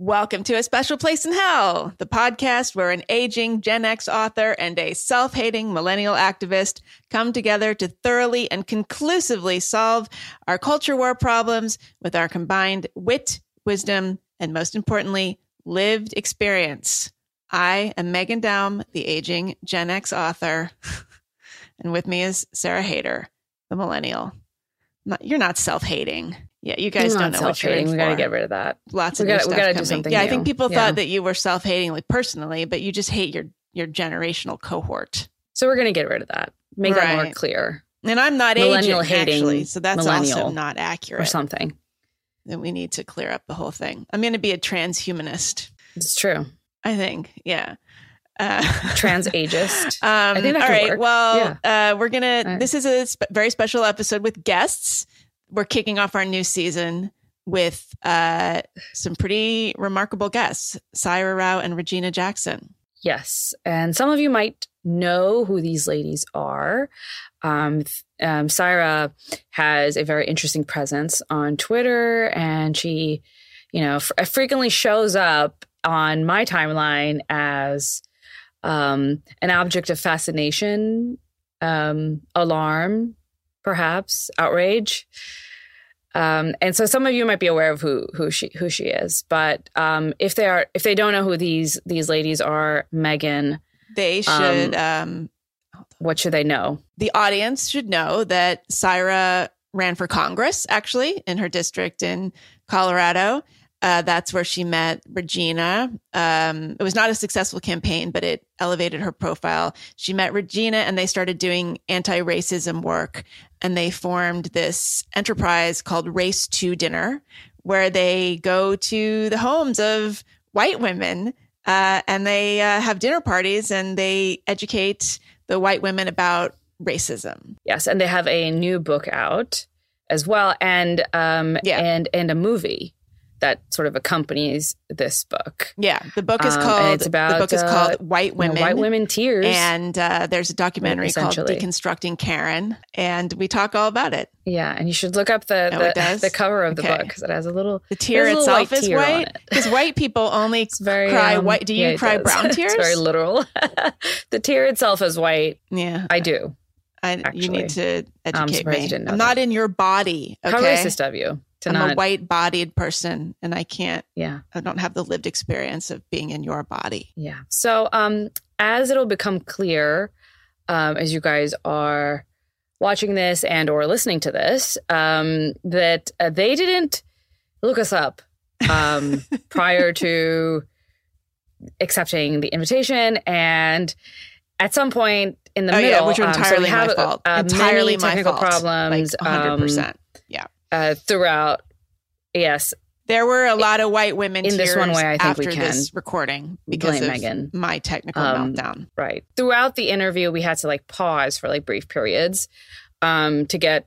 Welcome to A Special Place in Hell, the podcast where an aging Gen X author and a self hating millennial activist come together to thoroughly and conclusively solve our culture war problems with our combined wit, wisdom, and most importantly, lived experience. I am Meghan Daum, the aging Gen X author, and with me is Sarah Haider, the millennial. You're not self hating. Yeah, you guys don't know what you're in. We for. got to get rid of that. Lots We of new gotta- we stuff gotta do something Yeah, I think people Yeah. thought that you were self-hating, like personally, but you just hate your your generational cohort. So we're going to get rid of that. Make that more clear And I'm not Millennial aging, hating actually, so that's also not accurate or something. Then we need to clear up the whole thing. I'm going to be a transhumanist. It's true. I think, yeah. Uh, Trans ageist. Um, think that all right. work. Well, uh, we're gonna. Right. This is a sp- very special episode with guests. We're kicking off our new season with uh, some pretty remarkable guests: Saira Rao and Regina Jackson. Yes. And some of you might know who these ladies are. Um, um, Saira has a very interesting presence on Twitter, and she, you know, f- frequently shows up on my timeline as um, an object of fascination, um, alarm, perhaps outrage. Um, and so some of you might be aware of who who she who she is, but um, if they are if they don't know who these these ladies are, Meghan, They should. Um, what should they know? the audience should know that Saira ran for Congress, actually, in her district in Colorado. Uh, that's where she met Regina. Um, it was not a successful campaign, but it elevated her profile. She met Regina and they started doing anti racism work. And they formed this enterprise called Race to Dinner, where they go to the homes of white women uh, and they uh, have dinner parties and they educate the white women about racism. Yes, and they have a new book out as well, and um, Yeah. and and a movie that sort of accompanies this book. Yeah, the book is Um, called. it's about, the book is uh, called White You know, Women. white women tears, And uh, there's a documentary called Deconstructing Karen, and we talk all about it. yeah, and you should look up the Oh, the, the cover of the Okay. book because it has a little. The tear little itself white is tear white it. because white people only very cry um, white. Do you yeah, cry brown tears? it's very literal. the tear itself is white. yeah, I do. I, you need to educate surprised me. you didn't know I'm that. not in your body. Okay, How racist of you I'm not? a white-bodied person, and I can't. yeah. I don't have the lived experience of being in your body. Yeah. So, um, as it'll become clear, um, as you guys are watching this and or listening to this, um, that uh, they didn't look us up um, prior to accepting the invitation, and at some point in the oh middle, yeah, which are um, so entirely my fault. uh, entirely many my fault. problems, like 100. um, percent uh, throughout. Yes, There were a lot of white women in this one way, I think after we this can recording because blame of Meghan. my technical Um, meltdown. Right. Throughout the interview, we had to like pause for like brief periods um, to get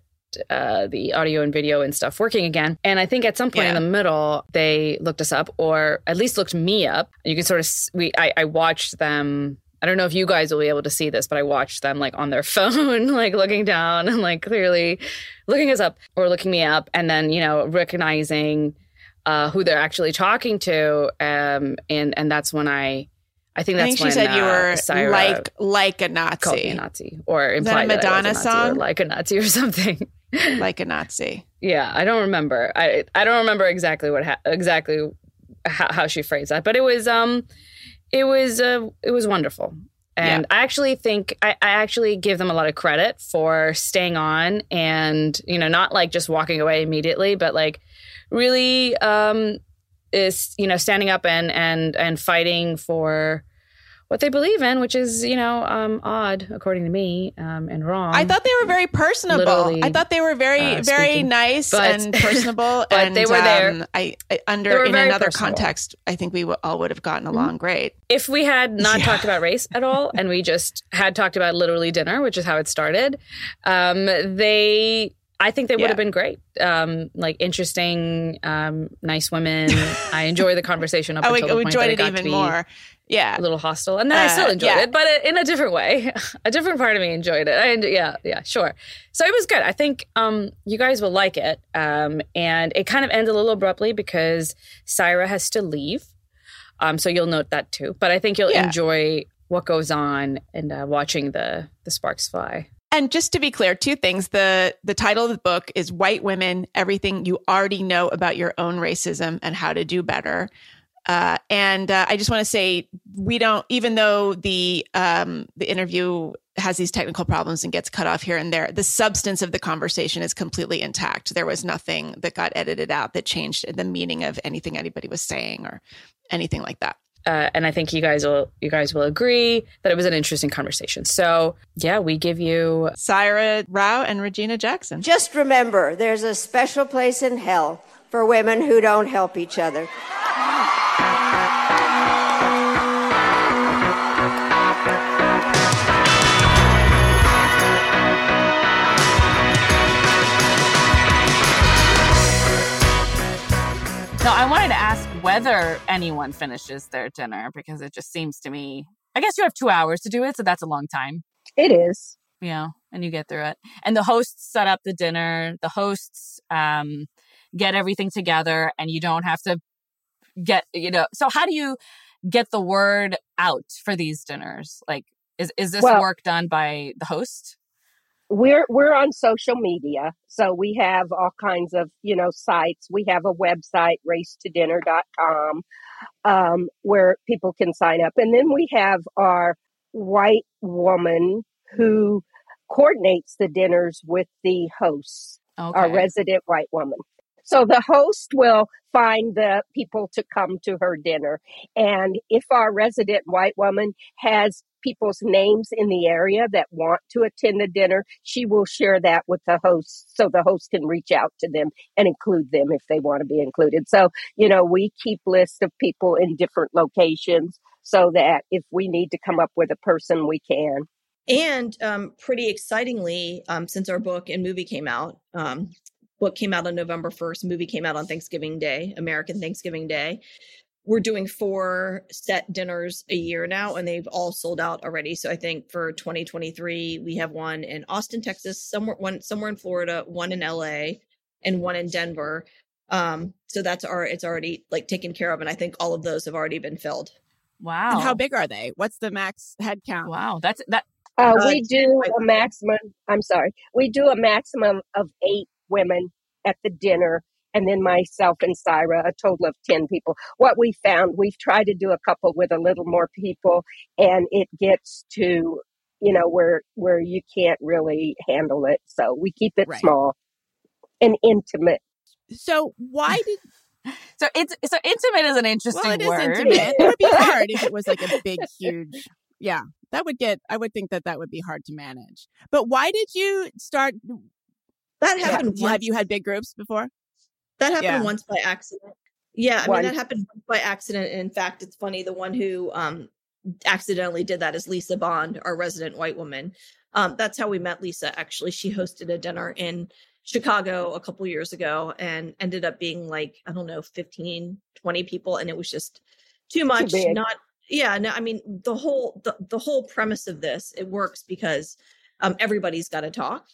uh, the audio and video and stuff working again. And I think at some point Yeah. in the middle, they looked us up, or at least looked me up. You can sort of we I, I watched them. I don't know if you guys will be able to see this, but I watched them like on their phone, like looking down and like clearly looking us up or looking me up, and then you know recognizing uh, who they're actually talking to, um, and and that's when I. I think I that's think she when said you uh, were Saira like like a me a Nazi, Nazi or Is that a implied that, I was Madonna a Nazi song? like a Nazi or something. like a Nazi. yeah, I don't remember. I I don't remember exactly what ha- exactly how, how she phrased that, but it was um it was uh, it was wonderful. And I actually think I, I actually give them a lot of credit for staying on and you know not like just walking away immediately, but like really um is you know standing up and and and fighting for what they believe in, which is you know um odd according to me um and wrong. I thought they were very personable. I thought they were very uh, very nice But- and personable. but and they were there. um, I, I under in another personable. Mm-hmm. context, I think we w- all would have gotten along great. if we had not Yeah. talked about race at all and we just had talked about literally dinner which is how it started um, they I think they would have been great. Um, like interesting, um, nice women. I enjoy the conversation up I until the point enjoyed that it, it got even to be more. Yeah, a little hostile, and then I still Uh, enjoyed yeah. it, but in a different way. a different part of me enjoyed it. I, yeah, yeah, sure. So it was good. I think um, you guys will like it. Um, and it kind of ends a little abruptly because Saira has to leave. Um, so you'll note that too. But I think you'll Yeah. enjoy what goes on and uh, watching the the sparks fly. And just to be clear, two things. The the title of the book is White Women, Everything You Already Know About Your Own Racism and How to Do Better. Uh, and uh, I just want to say we don't, even though the um, the interview has these technical problems and gets cut off here and there, the substance of the conversation is completely intact. There was nothing that got edited out that changed the meaning of anything anybody was saying or anything like that. Uh, and I think you guys will you guys will agree that it was an interesting conversation. So yeah, we give you Saira Rao and Regina Jackson. Just remember, there's a special place in hell for women who don't help each other. I wanted to ask whether anyone finishes their dinner because it just seems to me. I guess you have two hours to do it, so that's a long time. It is. Yeah. and you get through it. And the hosts set up the dinner. The hosts um, get everything together, and you don't have to get you know. So how do you get the word out for these dinners? Like, is is this Well- work done by the host? We're we're on social media, so we have all kinds of you know sites. We have a website, racetodinner.com, um, where people can sign up, and then we have our white woman who coordinates the dinners with the hosts. Okay. our resident white woman. So the host will find the people to come to her dinner. And if our resident white woman has people's names in the area that want to attend the dinner, she will share that with the host so the host can reach out to them and include them if they want to be included. So, you know, we keep lists of people in different locations so that if we need to come up with a person, we can. And um, pretty excitingly, um, since our book and movie came out, um, book came out on November 1st, movie came out on Thanksgiving Day, American Thanksgiving Day. We're doing four set dinners a year now, and they've all sold out already. So I think for 2023, we have one in Austin, Texas, somewhere one somewhere in Florida, one in LA, and one in Denver. Um, so that's our it's already like taken care of, and I think all of those have already been filled. Wow. And how big are they? What's the max head count? Wow. That's that. Uh, Uh, we do a maximum, I'm sorry, we do a maximum of eight women at the dinner, and then myself and Saira, a total of 10 people. What we found, we've tried to do a couple with a little more people, and it gets to, you know, where where you can't really handle it. So we keep it Right. small and intimate. So why did So it's so intimate is an interesting well it is word. intimate? It would be hard if it was like a big, huge. Yeah, that would get. I would think that that would be hard to manage. But why did you start? That Have, happened. have once. you had big groups before? That happened Yeah. once by accident. Yeah, I One. mean that happened by accident. And in fact, it's funny. The one who um accidentally did that is Lisa Bond, our resident white woman. Um, that's how we met Lisa. Actually, she hosted a dinner in Chicago a couple years ago and ended up being like I don't know 15, 20 people, and it was just too much. big. Not yeah. No, I mean the whole the, the whole premise of this it works because um, everybody's got to talk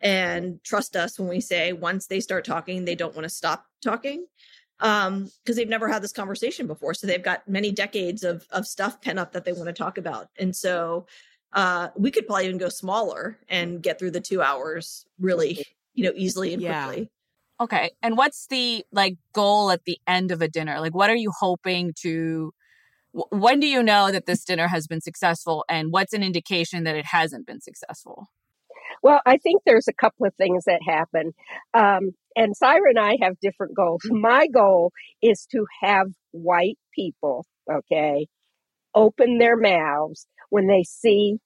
and trust us when we say once they start talking they don't want to stop talking um because they've never had this conversation before so they've got many decades of of stuff pent up that they want to talk about and so uh we could probably even go smaller and get through the two hours really you know easily and Yeah. quickly Okay. And what's the like goal at the end of a dinner? Like what are you hoping to when do you know that this dinner has been successful and what's an indication that it hasn't been successful? Well, I think there's a couple of things that happen. Um, and Saira and I have different goals. My goal is to have white people, okay, open their mouths when they see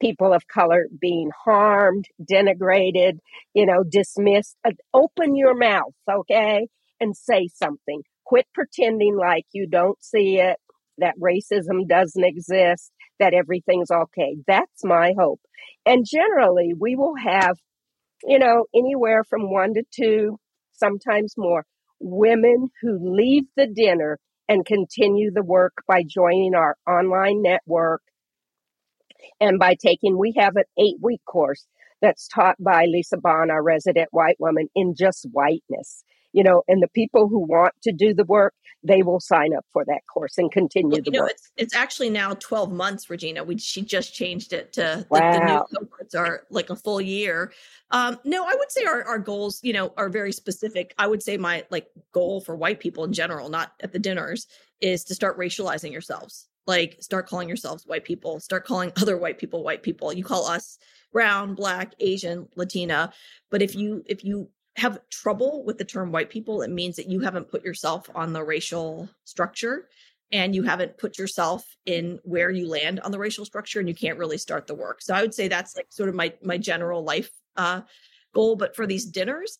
people of color being harmed, denigrated, you know, dismissed. Uh, Open your mouth, okay, and say something. Quit pretending like you don't see it, that racism doesn't exist, that everything's okay. That's my hope. And generally, we will have you know, anywhere from one to two, sometimes more, women who leave the dinner and continue the work by joining our online network and by taking, we have an eight week course that's taught by Lisa Bond, our resident white woman, in just whiteness. You know, and the people who want to do the work, they will sign up for that course and continue well, the you know, work. It's, it's actually now 12 months, Regina. We she just changed it to wow. the, the new cohorts are like a full year. Um, no, I would say our, our goals, you know, are very specific. I would say my like goal for white people in general, not at the dinners, is to start racializing yourselves. Like start calling yourselves white people, start calling other white people white people. You call us brown, black, Asian, Latina. But if you if you have trouble with the term white people, it means that you haven't put yourself on the racial structure and you haven't put yourself in where you land on the racial structure and you can't really start the work. So I would say that's like sort of my my general life uh goal. But for these dinners,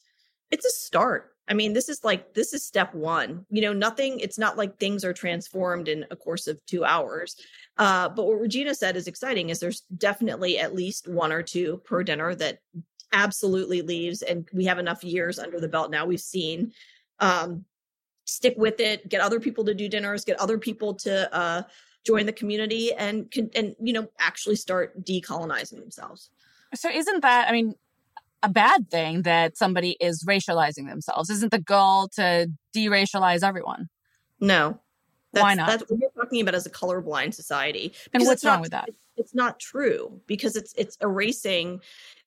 it's a start. I mean, this is like this is step one. You know, nothing, it's not like things are transformed in a course of two hours. Uh, but what Regina said is exciting is there's definitely at least one or two per dinner that absolutely leaves and we have enough years under the belt now we've seen um stick with it get other people to do dinners get other people to uh join the community and can and you know actually start decolonizing themselves. So isn't that i mean a bad thing that somebody is racializing themselves? Isn't the goal to deracialize everyone? No. That's, why not? that's what we're talking about as a colorblind society and what's wrong not, with that? it's not true because it's it's erasing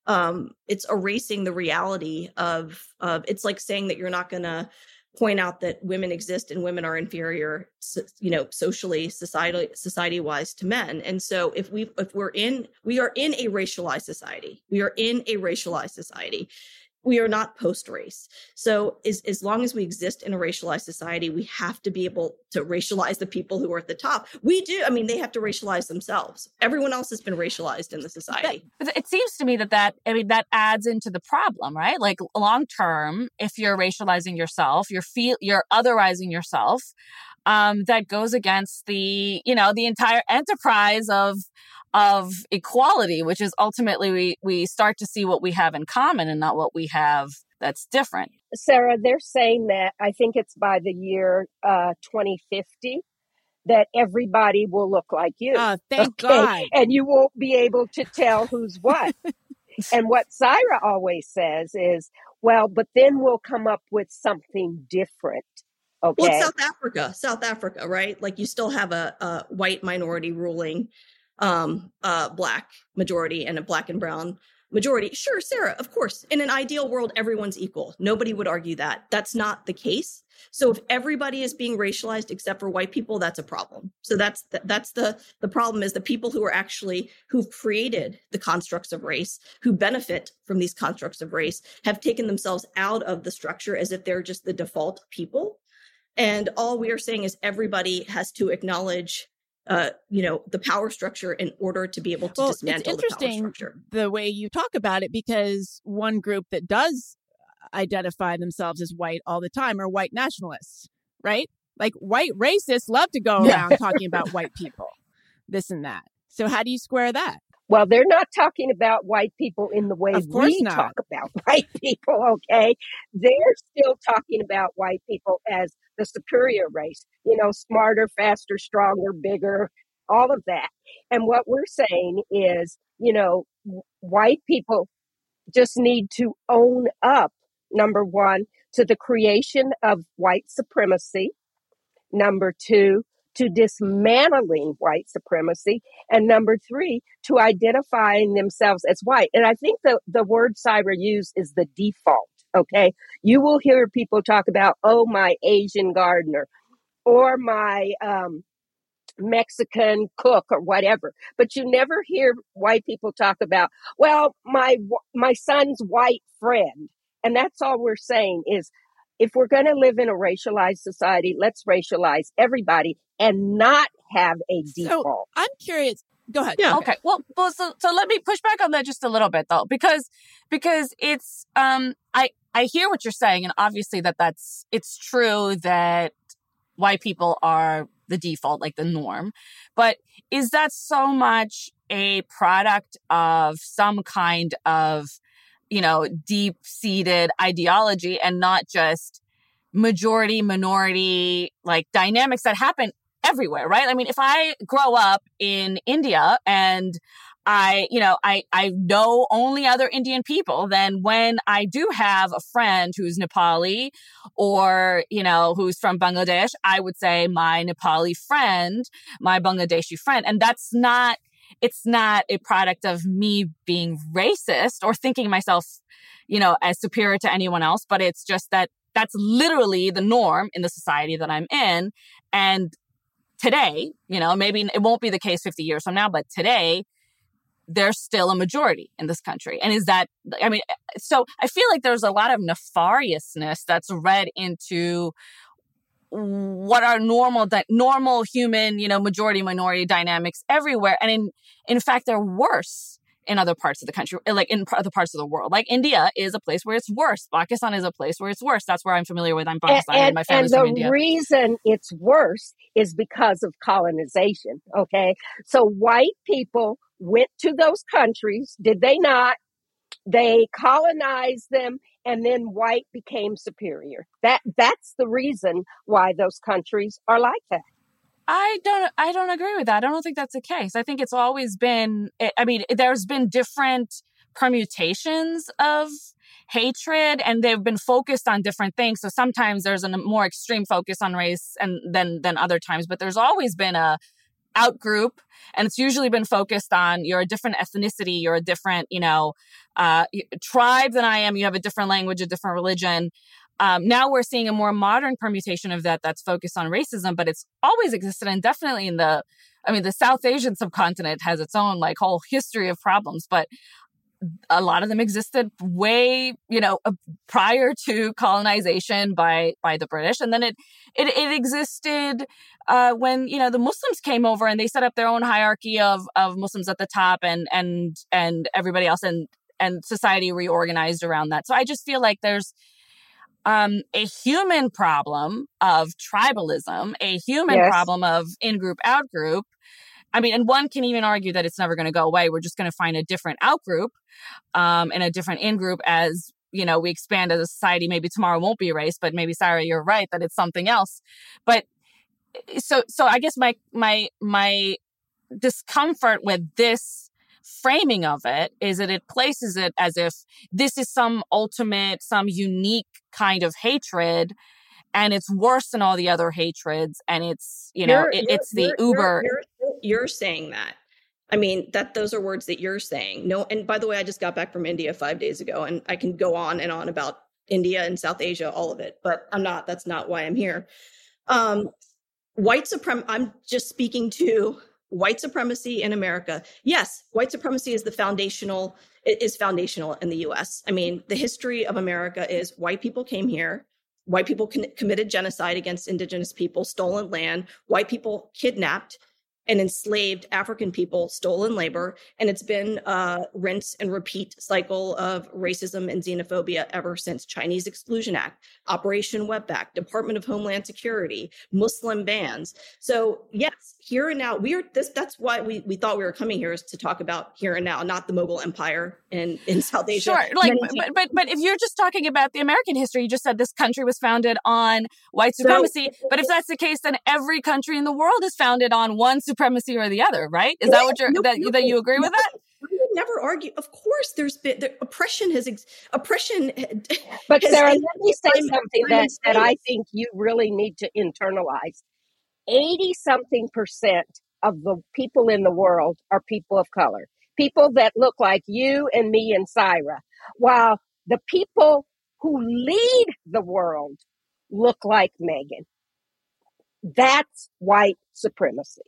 um it's erasing the reality of of it's like saying that you're not going to point out that women exist and women are inferior you know socially society society wise to men. And so if we if we're in we are in a racialized society. We are in a racialized society we are not post race. So as, as long as we exist in a racialized society, we have to be able to racialize the people who are at the top. We do. I mean, they have to racialize themselves. Everyone else has been racialized in the society. But it seems to me that that, I mean, that adds into the problem, right? Like long term, if you're racializing yourself, you're feel, you're otherizing yourself. Um, that goes against the, you know, the entire enterprise of of equality, which is ultimately we, we start to see what we have in common and not what we have that's different. Sarah, they're saying that I think it's by the year uh, 2050 that everybody will look like you. Oh, thank okay? God. And you won't be able to tell who's what. and what Saira always says is, well, but then we'll come up with something different. Okay. Well, South Africa, South Africa, right? Like you still have a, a white minority ruling um, uh, black majority and a black and brown majority. Sure, Sarah, of course. In an ideal world, everyone's equal. Nobody would argue that. That's not the case. So if everybody is being racialized except for white people, that's a problem. So that's the, that's the the problem is the people who are actually who've created the constructs of race, who benefit from these constructs of race, have taken themselves out of the structure as if they're just the default people. And all we are saying is everybody has to acknowledge uh, you know, the power structure in order to be able to well, dismantle it's interesting the power structure. The way you talk about it, because one group that does identify themselves as white all the time are white nationalists, right? Like white racists love to go around yeah. talking about white people, this and that. So how do you square that? Well, they're not talking about white people in the way we not. talk about white people, okay? They're still talking about white people as the superior race, you know, smarter, faster, stronger, bigger, all of that. And what we're saying is, you know, white people just need to own up, number one, to the creation of white supremacy. Number two, to dismantling white supremacy. And number three, to identifying themselves as white. And I think the, the word Saira used is the default. Okay. You will hear people talk about, oh, my Asian gardener or my, um, Mexican cook or whatever, but you never hear white people talk about, well, my, my son's white friend. And that's all we're saying is if we're going to live in a racialized society, let's racialize everybody and not have a default. So I'm curious. Go ahead. Yeah. Okay. Well, well, so so let me push back on that just a little bit though, because because it's um I I hear what you're saying, and obviously that that's it's true that white people are the default, like the norm, but is that so much a product of some kind of you know, deep seated ideology and not just majority minority like dynamics that happen everywhere, right? I mean, if I grow up in India and I, you know, I, I know only other Indian people, then when I do have a friend who's Nepali or, you know, who's from Bangladesh, I would say my Nepali friend, my Bangladeshi friend. And that's not, it's not a product of me being racist or thinking myself, you know, as superior to anyone else, but it's just that that's literally the norm in the society that I'm in. And today, you know, maybe it won't be the case 50 years from now, but today, there's still a majority in this country. And is that, I mean, so I feel like there's a lot of nefariousness that's read into what are normal, that normal human, you know, majority minority dynamics everywhere. And in, in fact, they're worse in other parts of the country, eh, like in other parts of the world. Like India is a place where it's worse. Pakistan is a place where it's worse. That's where I'm familiar with. I'm Pakistani and, and, my family's and from India. the reason it's worse is because of colonization. Okay. So white people went to those countries, did they not? They colonized them and then white became superior. That that's the reason why those countries are like that. I don't I don't agree with that. I don't think that's the case. I think it's always been eh, I mean there's been different permutations of hatred and they've been focused on different things. So sometimes there's a more extreme focus on race and than than other times, but there's always been a out group and it's usually been focused on you're a different ethnicity, you're a different, you know, uh, tribe than I am, you have a different language, a different religion. Um, now we're seeing a more modern permutation of that that's focused on racism, but it's always existed and definitely in the, I mean, the South Asian subcontinent has its own like whole history of problems, but a lot of them existed way, you know, uh, prior to colonization by by the British, and then it it, it existed uh, when you know the Muslims came over and they set up their own hierarchy of of Muslims at the top and and and everybody else, and and society reorganized around that. So I just feel like there's um, a human problem of tribalism, a human yes. problem of in group, out group. I mean, and one can even argue that it's never going to go away. We're just going to find a different out group um, and a different in group as you know we expand as a society. Maybe tomorrow won't be race, but maybe Sarah, you're right that it's something else. But eh, so, so I guess my my my discomfort with this framing of it is that it places it as if this is some ultimate, some unique kind of hatred. And it's worse than all the other hatreds. And it's, you know, it, it's the you're, uber. You're, saying that. I mean, that those are words that you're saying. No, and by the way, I just got back from India five days ago, and I can go on and on about India and South Asia, all of it, but I'm not. That's not why I'm here. Um, white supremacy. I'm just speaking to white supremacy in America. Yes, white supremacy is the foundational is foundational in the US. I mean, the history of America is white people came here, white people con- committed genocide against indigenous people, stolen land, white people kidnapped and enslaved African people, stolen labor, and it's been a rinse and repeat cycle of racism and xenophobia ever since Chinese Exclusion Act, Operation Wetback, Department of Homeland Security, Muslim bans. So yes, here and now, we are this. That's why we we thought we were coming here is to talk about here and now, not the Mughal Empire in in South Asia. Sure, like but but but if you're just talking about the American history, you just said this country was founded on white supremacy. So, but if that's the case, then every country in the world is founded on one supremacy or the other, right? Is that what you're no, that, no, that you agree no, with that? never argue. Of course, there's been the oppression has ex, oppression. But has Sarah, let me say something that that I think you really need to internalize. Eighty something percent of the people in the world are people of color, people that look like you and me and Saira, while the people who lead the world look like Meghan. That's white supremacy.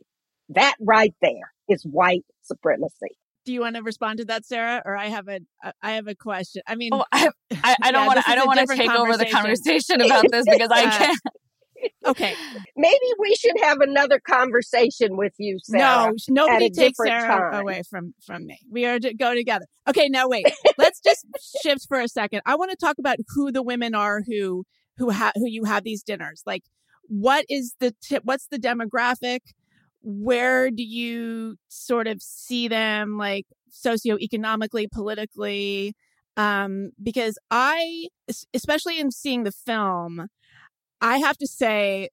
That right there is white supremacy. Do you want to respond to that, Sarah? Or I have a I have a question. I mean, oh, I, I, I don't yeah, want to I don't want to take over the conversation about this because I can't. Okay. Maybe we should have another conversation with you, Sarah. No, nobody takes Sarah time. away from from me. We are to go together. Okay, now wait. Let's just shift for a second. I want to talk about who the women are who who have who you have these dinners. Like, what is the tip? What's the demographic? where do you sort of see them like socioeconomically, politically? um, because I, especially in seeing the film, I have to say,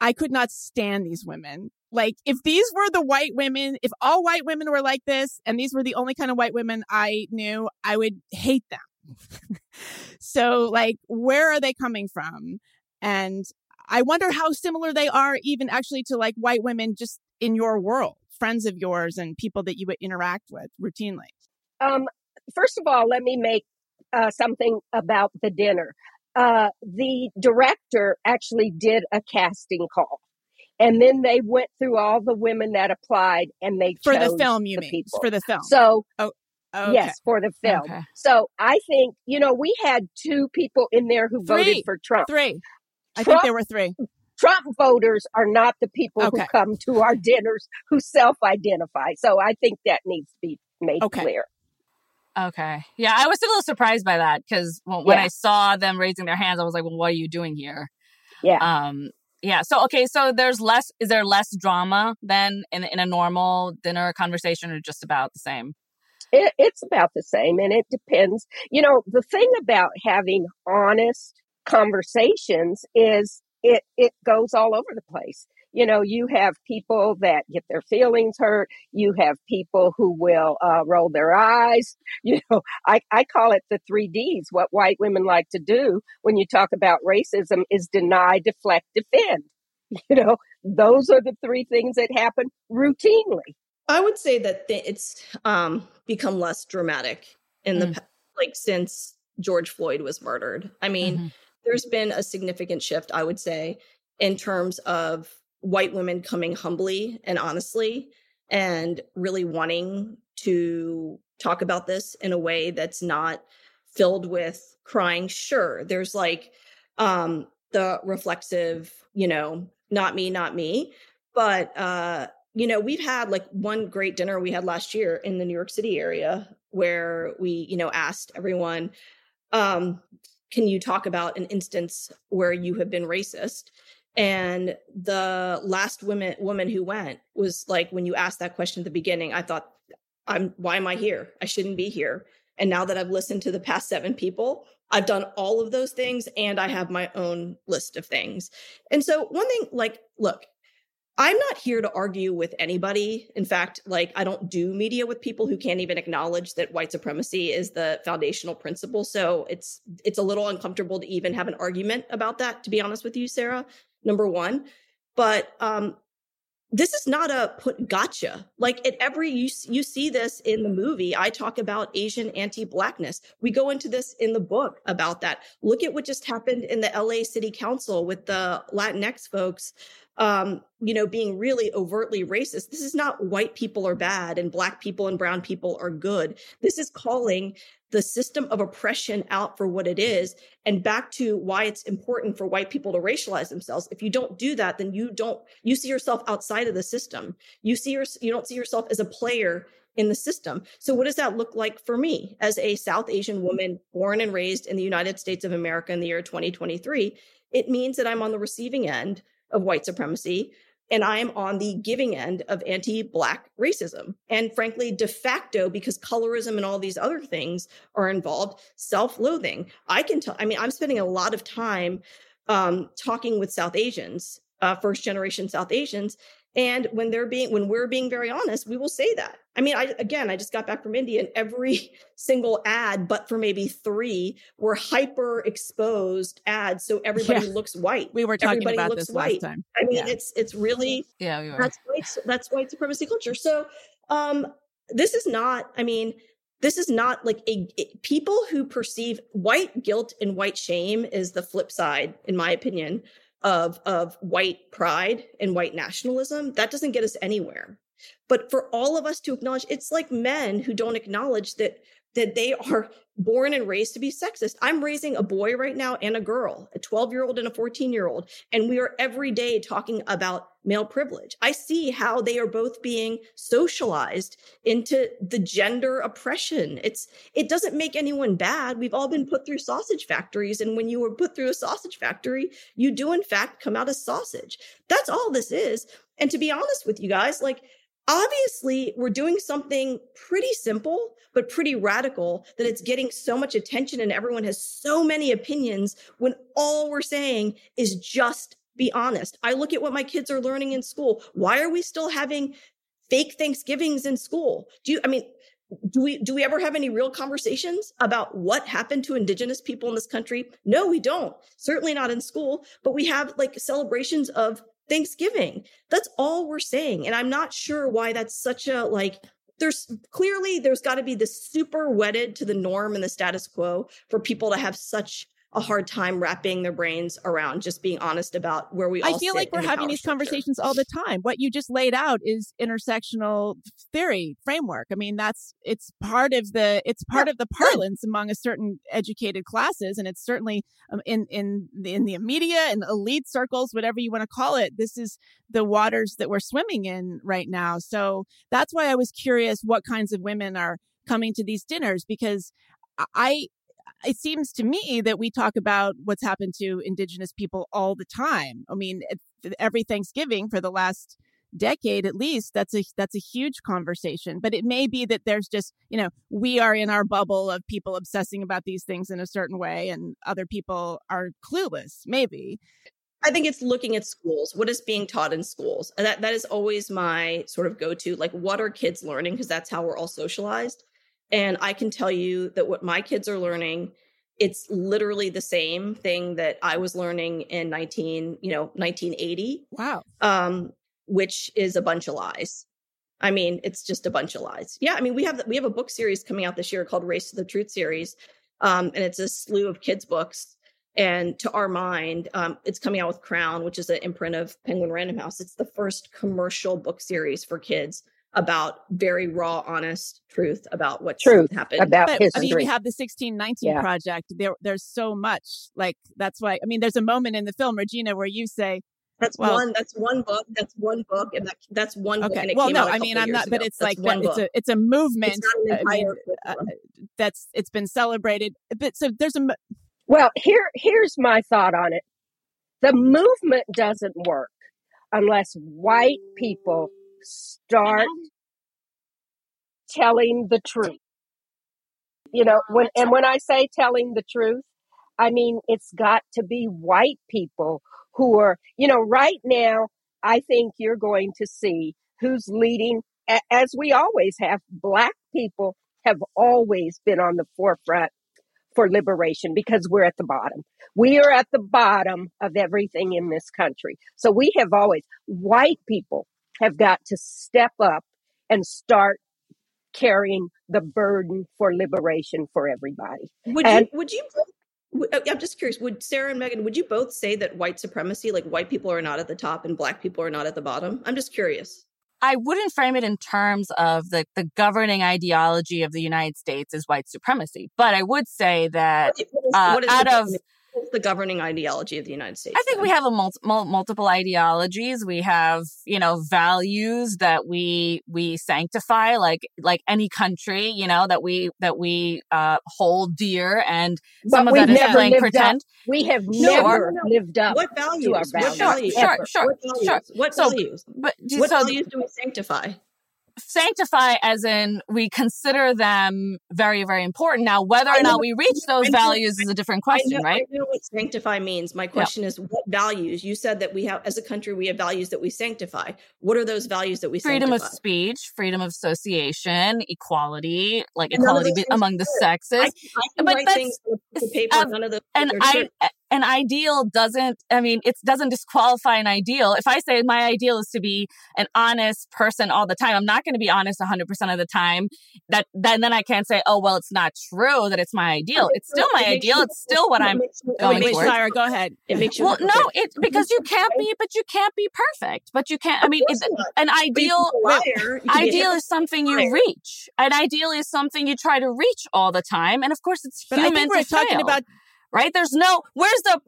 I could not stand these women. Like, if these were the white women, if all white women were like this, and these were the only kind of white women I knew, I would hate them. so, like, where are they coming from? And I wonder how similar they are, even actually to like white women just in your world, friends of yours and people that you would interact with routinely. Um, first of all, let me make uh, something about the dinner. Uh, the director actually did a casting call. And then they went through all the women that applied and they for the film, you the mean? People. For the film. So, oh, okay. yes, for the film. Okay. So I think, you know, we had two people in there who three. voted for Trump. Three. I Trump, think there were three. Trump voters are not the people okay. who come to our dinners who self identify. So I think that needs to be made okay. clear. Okay. Yeah, I was a little surprised by that because when, yeah. I saw them raising their hands, I was like, well, what are you doing here? Yeah. Um, yeah. So, okay. So there's less, is there less drama than in, in a normal dinner conversation or just about the same? It, it's about the same and it depends. You know, the thing about having honest conversations is it, it goes all over the place you know, you have people that get their feelings hurt. You have people who will uh, roll their eyes. You know, I, I call it the three Ds. What white women like to do when you talk about racism is deny, deflect, defend. You know, those are the three things that happen routinely. I would say that it's um, become less dramatic in the mm. like since George Floyd was murdered. I mean, mm-hmm. there's been a significant shift, I would say, in terms of white women coming humbly and honestly and really wanting to talk about this in a way that's not filled with crying sure there's like um the reflexive you know not me not me but uh you know we've had like one great dinner we had last year in the new york city area where we you know asked everyone um can you talk about an instance where you have been racist and the last woman woman who went was like, when you asked that question at the beginning, I thought, I'm why am I here? I shouldn't be here. And now that I've listened to the past seven people, I've done all of those things and I have my own list of things. And so one thing, like, look, I'm not here to argue with anybody. In fact, like I don't do media with people who can't even acknowledge that white supremacy is the foundational principle. So it's it's a little uncomfortable to even have an argument about that to be honest with you, Sarah number one. But um, this is not a put gotcha. Like at every you you see this in the movie. I talk about Asian anti-blackness. We go into this in the book about that. Look at what just happened in the LA City Council with the Latinx folks um, you know, being really overtly racist. This is not white people are bad and black people and brown people are good. This is calling the system of oppression out for what it is and back to why it's important for white people to racialize themselves if you don't do that then you don't you see yourself outside of the system you see your you don't see yourself as a player in the system so what does that look like for me as a south asian woman born and raised in the united states of america in the year 2023 it means that i'm on the receiving end of white supremacy and I am on the giving end of anti Black racism. And frankly, de facto, because colorism and all these other things are involved, self loathing. I can tell, I mean, I'm spending a lot of time um, talking with South Asians, uh, first generation South Asians, and when they're being, when we're being very honest, we will say that. I mean, I, again, I just got back from India and every single ad, but for maybe three were hyper exposed ads. So everybody yeah. looks white. We were talking everybody about this white. last time. I mean, yeah. it's, it's really, yeah, we that's white, that's white supremacy culture. So, um, this is not, I mean, this is not like a, a people who perceive white guilt and white shame is the flip side, in my opinion, of of white pride and white nationalism that doesn't get us anywhere. But for all of us to acknowledge it's like men who don't acknowledge that that they are born and raised to be sexist. I'm raising a boy right now and a girl, a 12 year old and a 14 year old. And we are every day talking about male privilege. I see how they are both being socialized into the gender oppression. It's, it doesn't make anyone bad. We've all been put through sausage factories. And when you were put through a sausage factory, you do in fact come out as sausage. That's all this is. And to be honest with you guys, like, obviously we're doing something pretty simple but pretty radical that it's getting so much attention and everyone has so many opinions when all we're saying is just be honest. I look at what my kids are learning in school. Why are we still having fake Thanksgivings in school? Do you, I mean, do we do we ever have any real conversations about what happened to indigenous people in this country no we don't certainly not in school but we have like celebrations of thanksgiving. That's all we're saying and i'm not sure why that's such a like there's clearly there's got to be this super wedded to the norm and the status quo for people to have such a hard time wrapping their brains around just being honest about where we I feel like we're having these structure. conversations all the time. What you just laid out is intersectional theory framework. I mean, that's it's part of the it's part yeah. of the parlance among a certain educated classes and it's certainly um, in in the, in the media and elite circles whatever you want to call it. This is the waters that we're swimming in right now. So that's why I was curious what kinds of women are coming to these dinners because I it seems to me that we talk about what's happened to indigenous people all the time. I mean, every Thanksgiving for the last decade at least that's a that's a huge conversation but it may be that there's just you know we are in our bubble of people obsessing about these things in a certain way and other people are clueless maybe I think it's looking at schools. What is being taught in schools? That that is always my sort of go to. Like, what are kids learning? Because that's how we're all socialized. And I can tell you that what my kids are learning, it's literally the same thing that I was learning in 19, you know, 1980. Wow. Um, which is a bunch of lies. I mean, it's just a bunch of lies. Yeah, I mean, we have we have a book series coming out this year called Race to the Truth series, um, and it's a slew of kids' books. And to our mind, um, it's coming out with Crown, which is an imprint of Penguin Random House. It's the first commercial book series for kids about very raw, honest truth about what truth happened about but, history. I mean, we have the 1619 yeah. project. There, there's so much. Like that's why. I mean, there's a moment in the film, Regina, where you say, "That's well, one. That's one book. That's one book, and that, that's one." Okay. Book, well, no, I mean, I'm not. Ago. But it's that's like it's a it's a movement. It's I mean, uh, that's it's been celebrated. But so there's a. Well, here here's my thought on it. The movement doesn't work unless white people start telling the truth. You know, when and when I say telling the truth, I mean it's got to be white people who are, you know, right now I think you're going to see who's leading as we always have black people have always been on the forefront for liberation because we're at the bottom. We are at the bottom of everything in this country. So we have always, white people have got to step up and start carrying the burden for liberation for everybody. Would and, you, would you, uh, I'm just curious, would Sarah and Meghan, would you both say that white supremacy, like white people are not at the top and black people are not at the bottom? I'm just curious. I wouldn't frame it in terms of the, the governing ideology of the United States is white supremacy, but I would say that uh, out of What's the governing ideology of the United States? I think then? we have a mul- mul- multiple ideologies. We have, you know, values that we we sanctify, like like any country, you know, that we that we uh, hold dear, and some but of that is playing pretend. Up. We have never lived up. What values? To our values? What values? Sure, sure, what values? sure. What so, values? But what so, values do we sanctify? Sanctify as in we consider them very very important. Now whether or not we reach those values is a different question I know, right? I know what sanctify means. My question yeah. is what values? You said that we have as a country we have values that we sanctify. What are those values that we sanctify? freedom sanctify? of speech freedom of association equality like equality among the sexes. I, I but that's paper, um, none of and i an ideal doesn't i mean it doesn't disqualify an ideal. If i say my ideal is to be an honest person all the time i'm not going to be honest 100% of the time. That then then i can't say oh well it's not true that it's my ideal. It's still my ideal. it's still what i'm going wait, towards. Sarah, go ahead. It makes you well no it's because you can't be but you can't be perfect. But you can't i mean an ideal ideal is something you reach. An ideal is something you try to reach all the time and of course it's human but I think we're talking about right? There's no, where's the,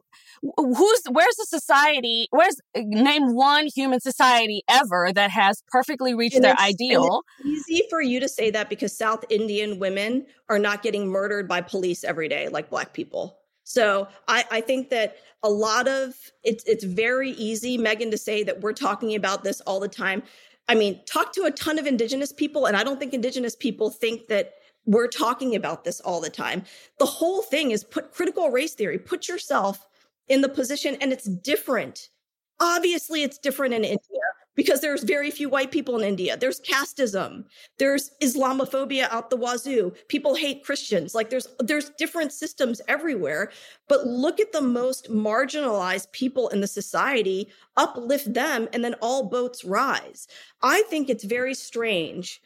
who's, where's the society, where's, name one human society ever that has perfectly reached and their ideal. easy for you to say that because South Indian women are not getting murdered by police every day like black people. So I, I think that a lot of it's it's very easy, Meghan, to say that we're talking about this all the time. I mean, talk to a ton of indigenous people, and I don't think indigenous people think that we're talking about this all the time. The whole thing is put critical race theory, put yourself in the position, and it's different. Obviously, it's different in India because there's very few white people in India. There's casteism. There's Islamophobia out the wazoo. People hate Christians. Like there's there's different systems everywhere. But look at the most marginalized people in the society, uplift them, and then all boats rise. I think it's very strange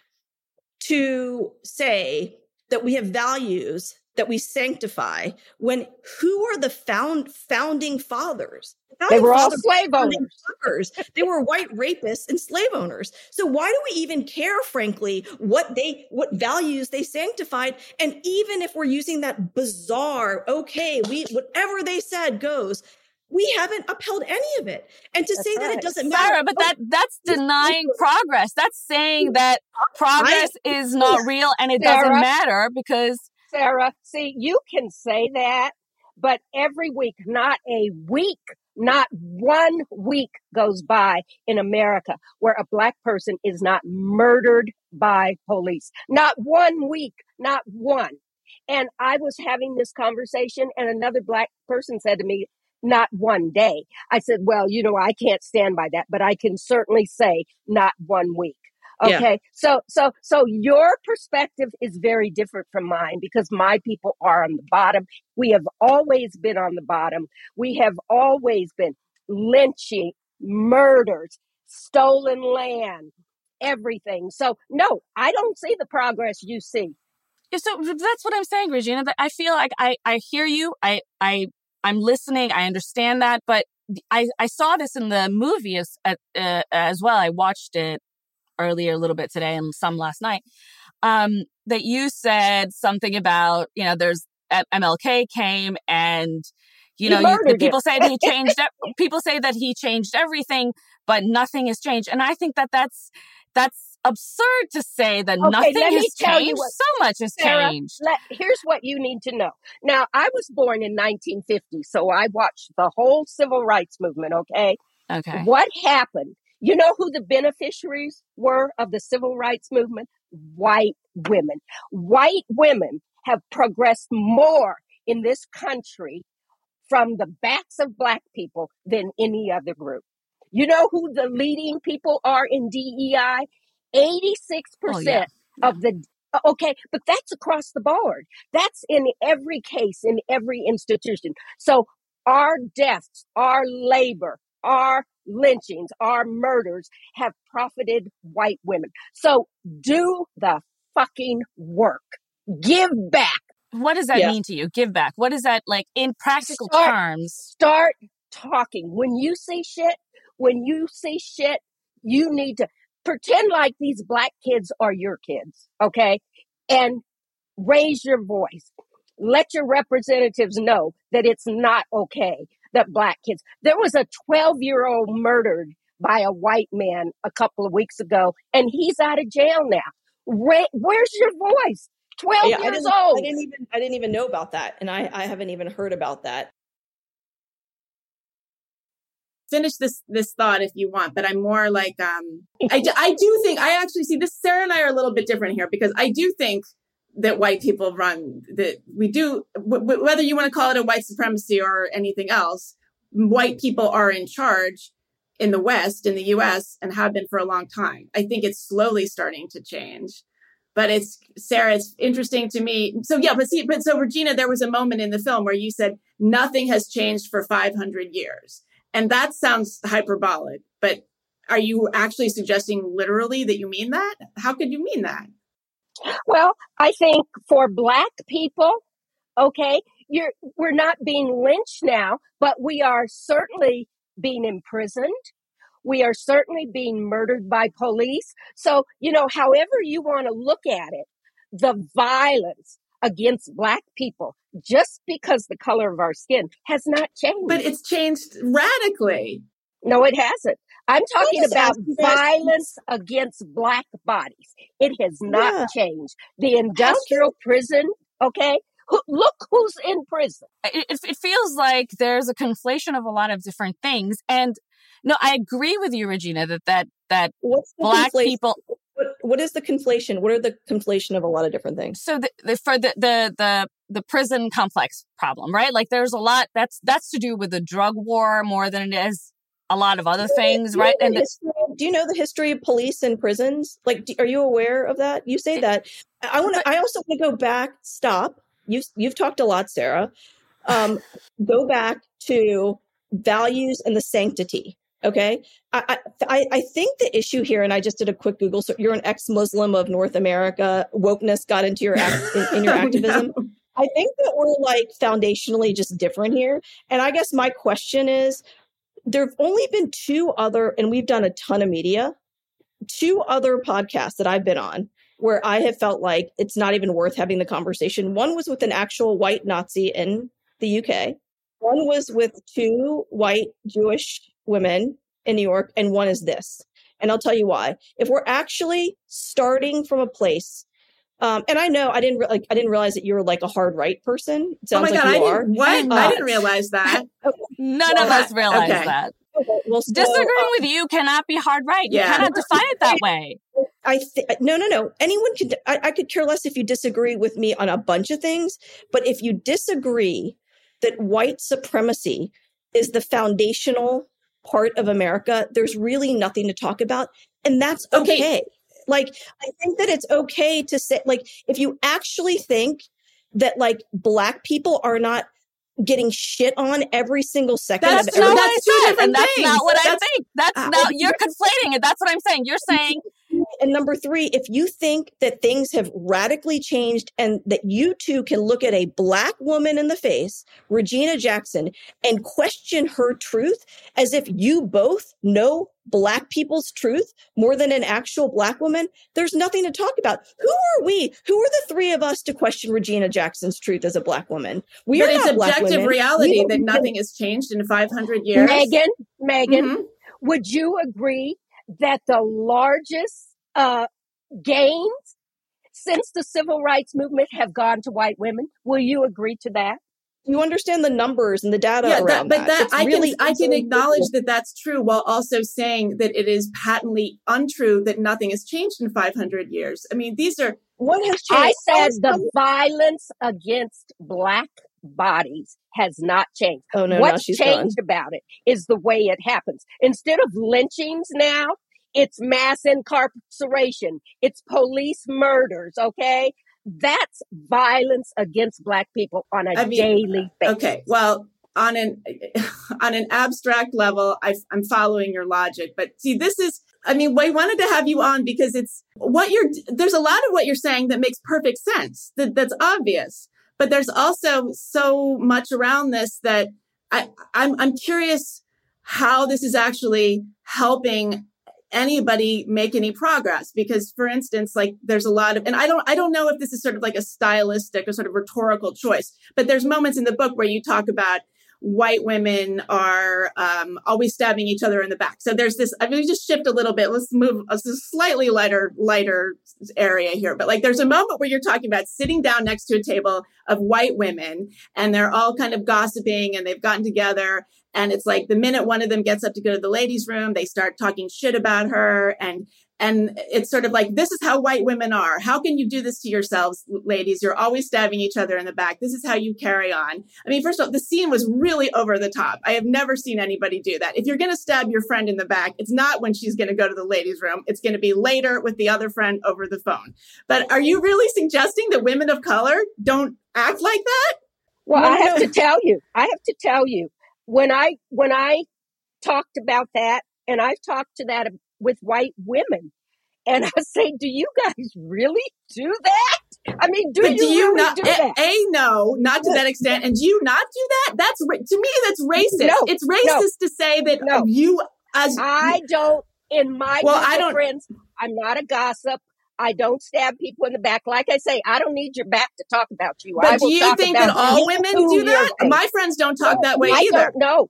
to say that we have values that we sanctify when who are the found founding fathers they were all slave owners. They were white rapists and slave owners. So why do we even care, frankly, what they what values they sanctified? And even if we're using that bizarre, okay, we whatever they said goes, we haven't upheld any of it. And to that's say right. that it doesn't matter. Sarah, but that that's denying progress. That's saying mm-hmm. that progress I, is not real and it Sarah, doesn't matter because Sarah, see, you can say that, but every week, not a week not one week goes by in America where a black person is not murdered by police. Not one week, not one. And I was having this conversation and another black person said to me, not one day. I said, well, you know, I can't stand by that, but I can certainly say not one week. Okay. Yeah. So, so, so your perspective is very different from mine because my people are on the bottom. We have always been on the bottom. We have always been lynching, murders, stolen land, everything. So no, I don't see the progress you see. Yeah, so that's what I'm saying, Regina. That I feel like I, I hear you. I, I, I'm listening. I understand that, but I, I saw this in the movie as, uh, as well. I watched it earlier a little bit today and some last night, um, that you said something about, you know, there's MLK came and, you know, you, the people say that he changed, people say that he changed everything, but nothing has changed. And I think that that's, that's absurd to say that okay, nothing has changed. What, so much has Sarah, changed. Let, here's what you need to know. Now, I was born in 1950, so I watched the whole civil rights movement. Okay. Okay. What happened you know who the beneficiaries were of the civil rights movement? White women. White women have progressed more in this country from the backs of black people than any other group. You know who the leading people are in DEI? 86% oh, yeah. of the okay, but that's across the board. That's in every case, in every institution. So our deaths, our labor, our lynchings, our murders have profited white women. So do the fucking work. Give back. What does that yeah. mean to you? Give back. What is that like in practical start, terms? Start talking. When you see shit, when you see shit, you need to pretend like these black kids are your kids, okay? And raise your voice. Let your representatives know that it's not okay that black kids. There was a 12 year old murdered by a white man a couple of weeks ago, and he's out of jail now. where's your voice? 12 yeah, years I old. I didn't even I didn't even know about that, and I I haven't even heard about that. Finish this this thought if you want, but I'm more like um I, I do think I actually see this. Sarah and I are a little bit different here because I do think that white people run that we do w- whether you want to call it a white supremacy or anything else white people are in charge in the west in the us and have been for a long time i think it's slowly starting to change but it's sarah it's interesting to me so yeah but see but so regina there was a moment in the film where you said nothing has changed for 500 years and that sounds hyperbolic but are you actually suggesting literally that you mean that how could you mean that well, I think for black people, okay, you're we're not being lynched now, but we are certainly being imprisoned. We are certainly being murdered by police. So, you know, however you want to look at it, the violence against black people just because the color of our skin has not changed. But it's changed radically. No, it hasn't. I'm talking about violence against black bodies. It has not yeah. changed. The industrial prison, okay? Look who's in prison. It, it feels like there's a conflation of a lot of different things. And No, I agree with you, Regina, that that that What's black conflation- people. What, what is the conflation? What are the conflation of a lot of different things? So the, the for the the the the prison complex problem, right? Like there's a lot that's that's to do with the drug war more than it is a lot of other things, right? And the the, history of- do you know the history of police and prisons? Like, do, are you aware of that? You say that. I want to. I also want to go back. Stop. You you've talked a lot, Sarah. Um, go back to values and the sanctity. Okay, I, I I think the issue here, and I just did a quick Google. So you're an ex-Muslim of North America. Wokeness got into your act, in, in your activism. no. I think that we're like foundationally just different here. And I guess my question is there have only been two other, and we've done a ton of media, two other podcasts that I've been on where I have felt like it's not even worth having the conversation. One was with an actual white Nazi in the UK, one was with two white Jewish women in New York, and one is this. And I'll tell you why. If we're actually starting from a place, um, and I know I didn't re- like I didn't realize that you were like a hard right person. It Oh sounds my like god, I are. didn't what? Uh, I didn't realize that. none of us realize okay. that. Okay, well, so, Disagreeing uh, with you cannot be hard right. You cannot define it that way. I think no, no, no. Anyone could. I, I could care less if you disagree with me on a bunch of things, but if you disagree that white supremacy is the foundational part of America, there's really nothing to talk about, and that's Okay. okay. Like I think that it's okay to say, like, if you actually think that like black people are not getting shit on every single second That's of That's not every what that's I two said, different and that's not what I think. That's uh, not you're conflating it. That's what I'm saying. You're saying And number three, if you think that things have radically changed and that you too can look at a black woman in the face, Regina Jackson, and question her truth as if you both know black people's truth more than an actual black woman, there's nothing to talk about. Who are we? Who are the three of us to question Regina Jackson's truth as a black woman? We but are it's not black objective women. reality We- that nothing has changed in 500 years. Meghan, Meghan, Mhm. would you agree that the largest uh, gains since the civil rights movement have gone to white women? Will you agree to that? you understand the numbers and the data Yeah, around that, but that It's I really can I can acknowledge that that's true while also saying that it is patently untrue that nothing has changed in 500 years. I mean, these are What has changed? I said the violence against black bodies has not changed. Oh no, now What's she's gone. changed about it is the way it happens. Instead of lynchings now, it's mass incarceration. It's police murders. Okay. That's violence against black people on a I mean, daily uh, basis. okay. Well, on an on an abstract level, I, I'm following your logic, but see, this is. I mean, we wanted to have you on because it's what you're. There's a lot of what you're saying that makes perfect sense. That that's obvious, but there's also so much around this that I I'm I'm curious how this is actually helping anybody make any progress. Because for instance like there's a lot of and i don't i don't know if this is sort of like a stylistic or sort of rhetorical choice but there's moments in the book where you talk about white women are um, always stabbing each other in the back. So there's this i mean just shift a little bit. Let's move a slightly lighter lighter area here. But like there's a moment where you're talking about sitting down next to a table of white women and they're all kind of gossiping and they've gotten together and it's like the minute one of them gets up to go to the ladies room they start talking shit about her. And and it's sort of like this is how white women are. How can you do this to yourselves ladies? You're always stabbing each other in the back. This is how you carry on. I mean first of all the scene was really over the top. I have never seen anybody do that. If you're going to stab your friend in the back it's not when she's going to go to the ladies room. It's going to be later with the other friend over the phone. But are you really suggesting that women of color don't act like that? Well, I have to tell you, I have to tell you, when I when I talked about that, and I've talked to that with white women, and I say, do you guys really do that? I mean, do you, do you really not do a, that? a no not to that extent and do you not do that that's to me that's racist No, it's racist to say that No. you as I don't. In my Well, I don't- friends, I'm not a gossip. I don't stab people in the back. Like I say, I don't need your back to talk about you. I but do you think that all women do that my friends don't talk that way I either don't know.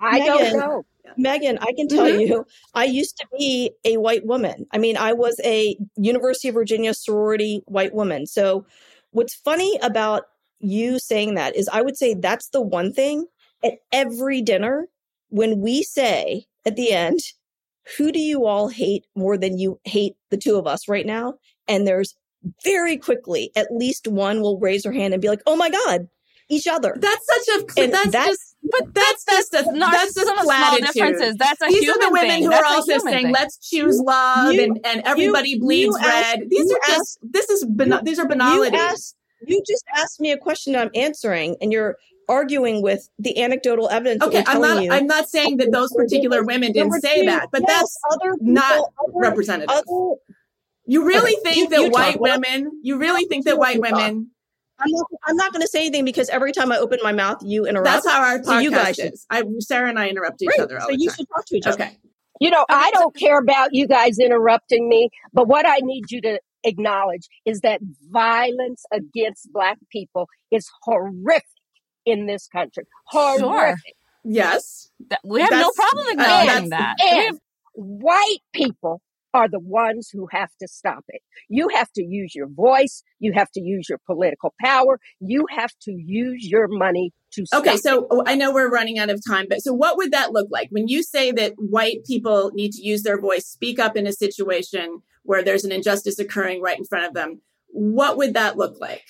I don't Meghan, know. Meghan, I can tell Mhm. you, I used to be a white woman. I mean, I was a University of Virginia sorority white woman. So, what's funny about you saying that is I would say that's the one thing at every dinner when we say at the end, who do you all hate more than you hate the two of us right now? And there's very quickly, at least one will raise her hand and be like, oh my God, each other. That's such a, And that's, that's- just, but that's, that's, just, not that's just small platitude. differences. That's a These human are the women thing. who That's are also saying, thing. let's choose love You- and, and everybody you bleeds asked- red. These you are just, this is, these are You banalities. asked, you just asked me a question I'm answering, and you're arguing with the anecdotal evidence. Okay, that I'm not. you. I'm not saying that those particular women didn't Number say that, but yes, that's other not other- representative. other- you really Okay, think you- that you talk. white Well, women? You really think that white women? I'm not, I'm not going to say anything because every time I open my mouth, you interrupt. That's how our So podcast you guys is. I, Sarah and I interrupt each Great. other all So the you time. should talk to each other. Okay. You know, I don't care about you guys interrupting me, but what I need you to acknowledge is that violence against Black people is horrific in this country. Hard Sure. Yes. That- we have no problem uh, acknowledging that's- that. We And have- white people are the ones who have to stop it. You have to use your voice. You have to use your political power. You have to use your money to stop Okay, so oh, I know we're running out of time, but so what would that look like when you say that white people need to use their voice, speak up in a situation where there's an injustice occurring right in front of them? What would that look like?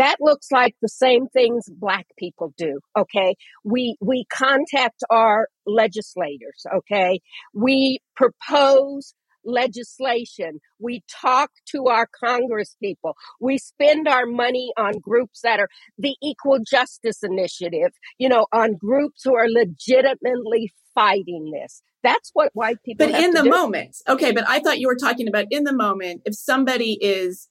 That looks like the same things black people do okay? We we contact our legislators okay? We propose legislation. We talk to our congress people. We spend our money on groups that are the equal justice initiative you know on groups who are legitimately fighting this. That's what white people But in the do. moment, okay, but I thought you were talking about in the moment, if somebody is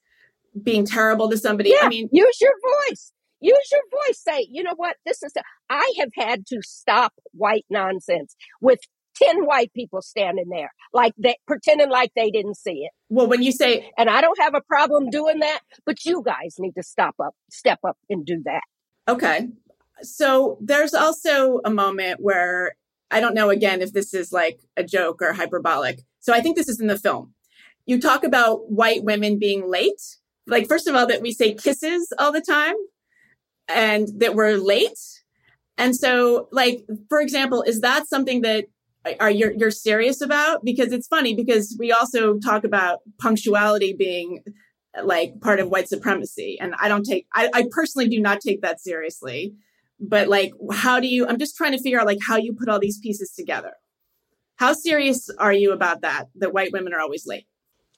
being terrible to somebody, Yeah, I mean, use your voice. Use your voice. Say, you know what? This is. I have had to stop white nonsense with ten white people standing there, like they pretending like they didn't see it. well, when you say, And I don't have a problem doing that, but you guys need to stop up, step up, and do that. okay, so there's also a moment where I don't know again if this is like a joke or hyperbolic. So I think this is in the film. You talk about white women being late. Like, first of all, that we say kisses all the time and that we're late. And so, like, for example, is that something that are you're, you're serious about? Because it's funny because we also talk about punctuality being like part of white supremacy. And I don't take, I, I personally do not take that seriously. But like, how do you, I'm just trying to figure out like how you put all these pieces together. How serious are you about that? That white women are always late?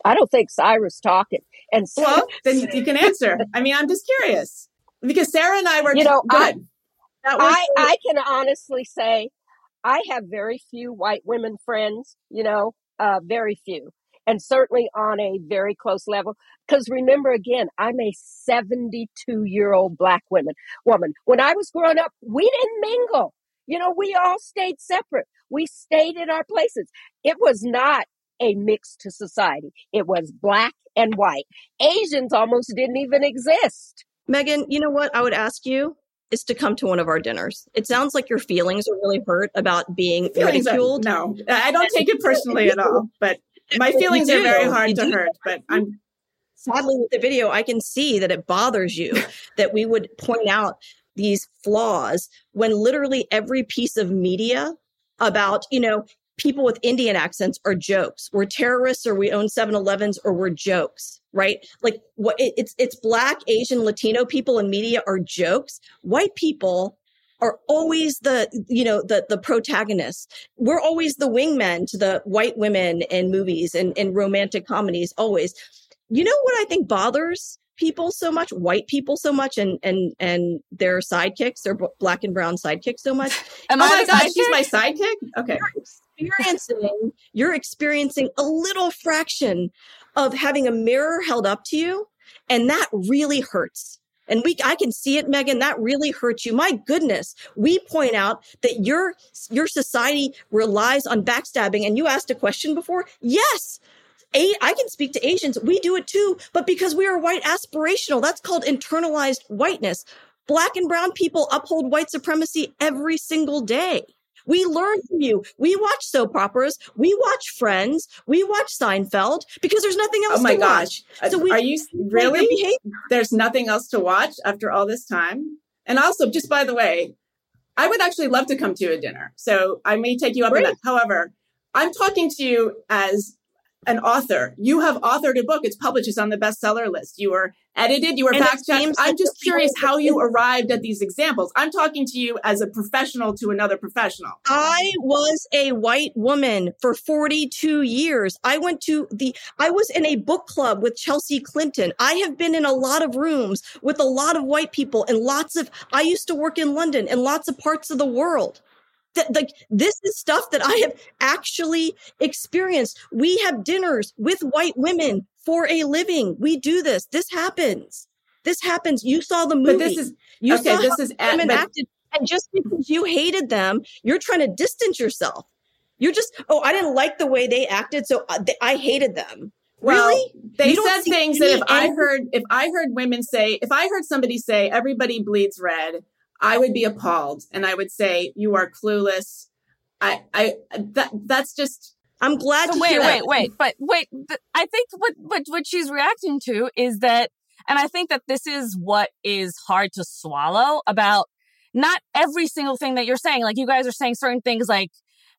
I don't think Saira's talking. And so, Well, then you, you can answer. I mean, I'm just curious because Sarah and I were, You know, I- That was I, I can honestly say I have very few white women friends, you know, uh, very few. And certainly on a very close level. Because remember again, I'm a 72 year old black woman, woman. When I was growing up, we didn't mingle. You know, we all stayed separate. We stayed in our places. It was not a mix to society. It was black and white. Asians almost didn't even exist. Meghan, you know what I would ask you is to come to one of our dinners. It sounds like your feelings are really hurt about being feelings are- ridiculed. no, I don't take it personally at all, but my feelings are very hard to hurt, but I'm, Sadly, with the video, I can see that it bothers you that we would point out these flaws when literally every piece of media about, you know, people with Indian accents are jokes. We're terrorists or we own 7-Elevens or we're jokes, right? Like what it, it's it's black, Asian, Latino people in media are jokes. White people are always the you know the the protagonists. We're always the wingmen to the white women in movies and in romantic comedies always. You know what I think bothers people so much, white people so much and and and their sidekicks, their black and brown sidekicks so much Am oh I my God, she's my sidekick? Okay. Experiencing you're experiencing a little fraction of having a mirror held up to you and that really hurts and we i can see it meghan that really hurts you my goodness we point out that your your society relies on backstabbing and you asked a question before yes a, I can speak to Asians. We do it too, but because we are white aspirational, that's called internalized whiteness. Black and brown people uphold white supremacy every single day. We learn from you. We watch soap operas. We watch Friends. We watch Seinfeld because there's nothing else Oh my to gosh. watch. So we are you really? There's nothing else to watch after all this time? And also, just by the way, I would actually love to come to a dinner. So I may take you up on that. However, I'm talking to you as an author. You have authored a book. It's published. It's on the bestseller list. You were edited. You were fact checked. I'm just curious how you arrived at these examples. I'm talking to you as a professional to another professional. I was a white woman for 42 years. I went to the, I was in a book club with Chelsea Clinton. I have been in a lot of rooms with a lot of white people and lots of, I used to work in London and lots of parts of the world. That like this is stuff that I have actually experienced. We have dinners with white women for a living. We do this. This happens. This happens. You saw the movie. But this is you saw This is women but- acted, and just because you hated them, you're trying to distance yourself. You're just, oh, I didn't like the way they acted, so uh, I, I hated them. Well, really? They said things that if I heard if I heard women say if I heard somebody say everybody bleeds red, I would be appalled and I would say you are clueless. I I that that's just I'm glad So to wait, hear wait, that. wait, but wait. th- I think what what what she's reacting to is that, and I think that this is what is hard to swallow about not every single thing that you're saying. Like you guys are saying certain things, like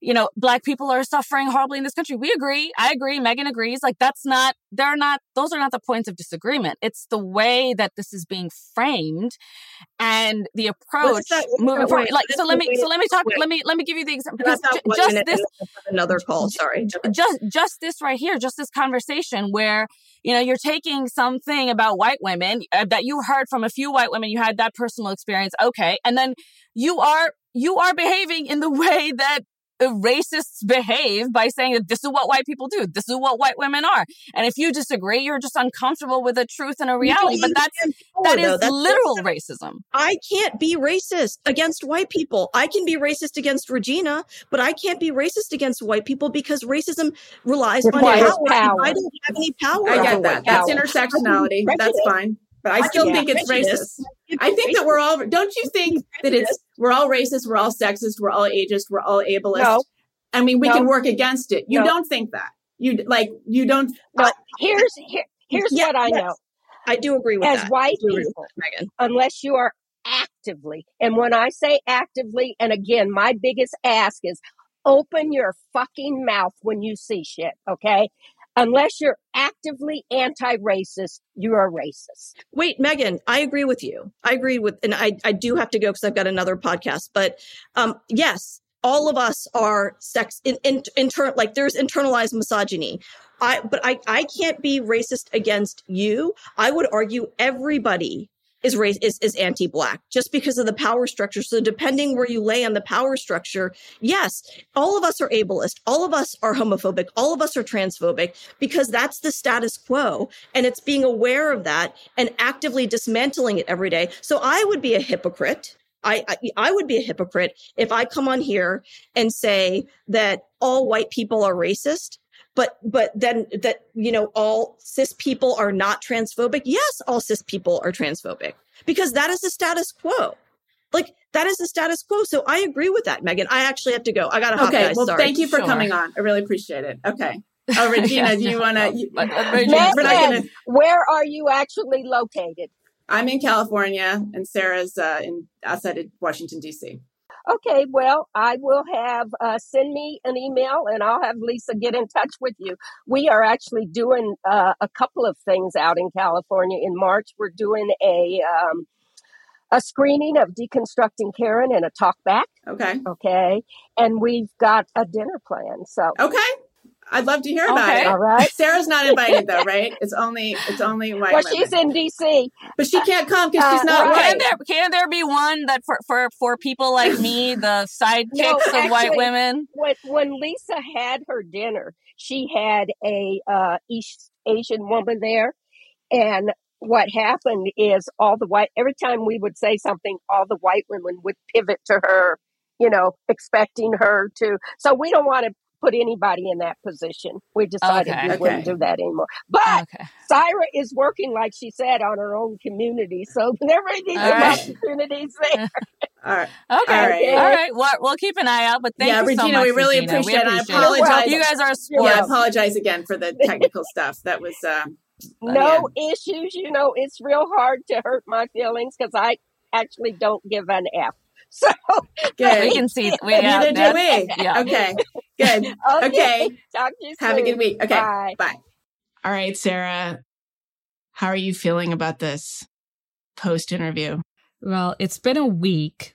you know, black people are suffering horribly in this country. We agree. I agree. Meghan agrees. Like that's not. They're not. Those are not the points of disagreement. It's the way that this is being framed, and the approach moving forward. Like so. Let me. So let me talk. Let me. Let me give you the example. Because just this another call. Sorry. just just this right here just this conversation where you know you're taking something about white women uh, that you heard from a few white women you had that personal experience okay and then you are you are behaving in the way that racists behave by saying that this is what white people do this is what white women are and if you disagree you're just uncomfortable with a truth and a reality but that's that though. is That's- literal racism I can't be racist against white people. I can be racist against Regina, but I can't be racist against white people because racism relies on power. power. I don't have any power. I get white that. That's people. intersectionality. That's fine. But I still can think it's racist. I think that we're all don't you think that it's we're all racist, we're all sexist, we're all ageist, we're all ableist. No. I mean, we No. can work against it. You No. don't think that. You like you don't No, here's here, here's Yeah, what I yes. know. I do agree with As that. white I do agree with people, Meghan. unless you are actively, and when I say actively, and again, my biggest ask is open your fucking mouth when you see shit, okay? Unless you're actively anti-racist, you are a racist. Wait, Meghan, I agree with you. I agree with, and I, I do have to go because I've got another podcast. But um, yes, all of us are sex in, in, inter, like there's internalized misogyny. I, but I, I can't be racist against you. I would argue everybody is race is, is anti-black just because of the power structure. So depending where you lay on the power structure, yes, all of us are ableist. All of us are homophobic. All of us are transphobic because that's the status quo. And it's being aware of that and actively dismantling it every day. So I would be a hypocrite. I, I, I would be a hypocrite if I come on here and say that all white people are racist but but then that you know all cis people are not transphobic yes all cis people are transphobic because that is the status quo like that is the status quo so i agree with that meghan i actually have to go i gotta hop Okay, guys. well Sorry. thank you for Sure. coming on. I really appreciate it. Okay. Oh, Regina, do you want to? But- but Regina's We're not Meghan, gonna. where are you actually located? I'm in California, and Sarah's uh, in outside of Washington D.C. Okay, well, I will have uh, send me an email and I'll have Lisa get in touch with you. We are actually doing uh, a couple of things out in California in March. We're doing a um, a screening of deconstructing Karen and a talk back. Okay. Okay, and we've got a dinner plan. So, Okay. I'd love to hear about Okay. it. all right. Sarah's not invited though, right? It's only it's only white Well, women. she's in DC. but she can't come because she's Uh, not right. white. Can there can there be one that for for for people like me, the sidekicks No, of white women? when when Lisa had her dinner, she had a uh, East Asian woman there, and what happened is all the white every time we would say something, all the white women would pivot to her, you know, expecting her to. So we don't want to put anybody in that position. We decided Okay. we wouldn't do that anymore. But Okay. Saira is working, like she said, on her own community, so there may be some right. opportunities there. All right. Okay. All right. All right. Well, we'll keep an eye out. But thank Yeah, you so Regina, much. we really Regina. appreciate it. I appreciate apologize. You guys are a sport. Yeah, I apologize again for the technical stuff. That was uh, no issues. You know, it's real hard to hurt my feelings because I actually don't give an F. So Good. We can see. We, Neither do we. Yeah. Okay. Good. Okay. Talk to you Have a soon. good week. Okay. Bye. Bye. All right, Sarah, how are you feeling about this post interview? Well, it's been a week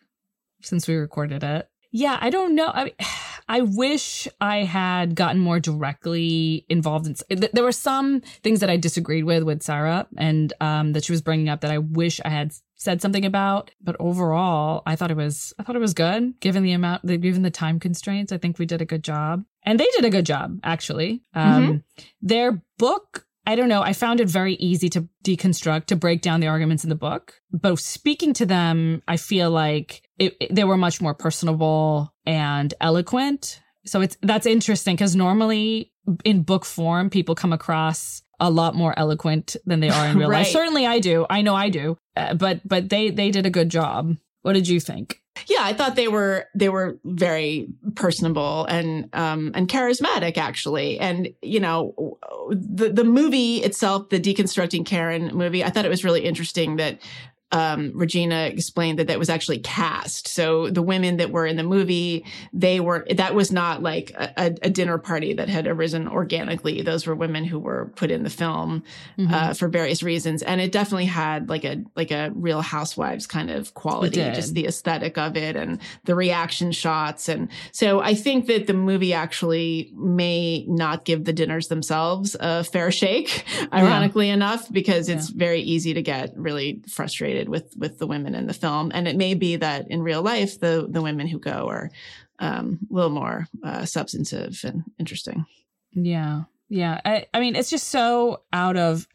since we recorded it. Yeah, I don't know. I I wish I had gotten more directly involved in. There were some things that I disagreed with with Sarah, and um, that she was bringing up that I wish I had said something about. But overall, I thought it was I thought it was good given the amount, given the time constraints. I think we did a good job, and they did a good job actually. Um, Their book. I don't know. I found it very easy to deconstruct, to break down the arguments in the book. But speaking to them, I feel like it, it- they were much more personable and eloquent. So it's that's interesting because normally in book form, people come across a lot more eloquent than they are in real life. Right. Certainly, I do. I know I do. Uh, but but they they did a good job. What did you think? Yeah, I thought they were they were very personable and um and charismatic actually. And you know, the the movie itself, the deconstructing Karen movie, I thought it was really interesting that um, Regina explained that that was actually cast. So the women that were in the movie, they were, that was not like a, a dinner party that had arisen organically. Those were women who were put in the film, Mm-hmm. uh, for various reasons. And it definitely had like a, like a real housewives kind of quality, just the aesthetic of it and the reaction shots. And so I think that the movie actually may not give the dinners themselves a fair shake, ironically enough, because it's very easy to get really frustrated with, with the women in the film. And it may be that in real life, the, the women who go are, um, a little more, uh, substantive and interesting. Yeah. Yeah. I, I mean, it's just so out of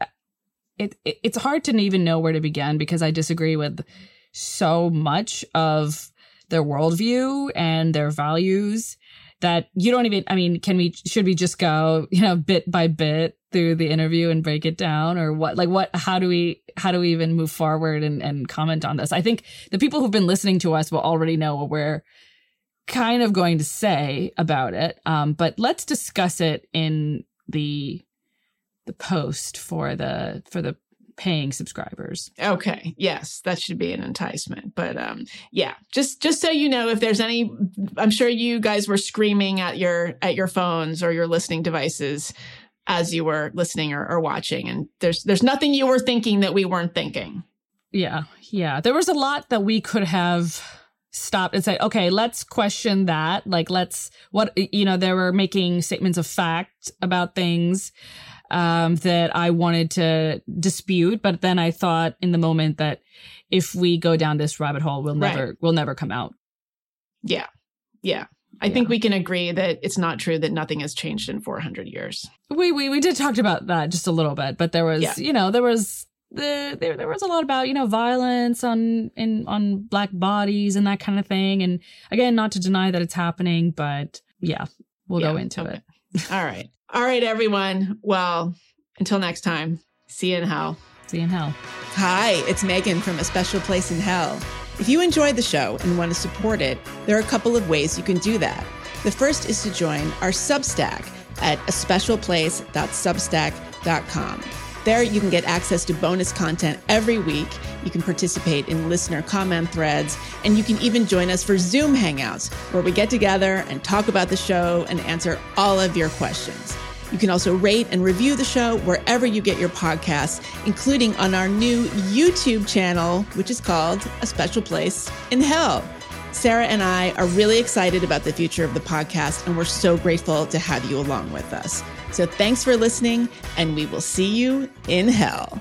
it, it. It's hard to even know where to begin because I disagree with so much of their worldview and their values that you don't even, I mean, can we, should we just go, you know, bit by bit through the interview and break it down or what, like what, how do we, how do we even move forward and, and comment on this? I think the people who've been listening to us will already know what we're kind of going to say about it. Um, but let's discuss it in the the post for the for the paying subscribers. Okay. Yes, that should be an enticement. But um yeah, just just so you know if there's any I'm sure you guys were screaming at your at your phones or your listening devices as you were listening or, or watching and there's there's nothing you were thinking that we weren't thinking. Yeah, yeah. There was a lot that we could have stopped and said, okay, let's question that. Like, let's what you know. They were making statements of fact about things um, that I wanted to dispute, but then I thought in the moment that if we go down this rabbit hole, we'll Right. never we'll never come out. Yeah. Yeah. I think we can agree that it's not true that nothing has changed in 400 years. We we we did talk about that just a little bit, but there was Yeah. you know there was the there there was a lot about you know violence on in on black bodies and that kind of thing, and again not to deny that it's happening, but yeah, we'll go into okay. it. All right. All right, everyone. Well, until next time, see you in hell. See you in hell. Hi, it's Meghan from A Special Place in Hell. If you enjoy the show and want to support it, there are a couple of ways you can do that. The first is to join our Substack at aspecialplace.substack.com. There, you can get access to bonus content every week. You can participate in listener comment threads, and you can even join us for Zoom Hangouts, where we get together and talk about the show and answer all of your questions. You can also rate and review the show wherever you get your podcasts, including on our new YouTube channel, which is called A Special Place in Hell. Sarah and I are really excited about the future of the podcast, and we're so grateful to have you along with us. So thanks for listening, and we will see you in hell.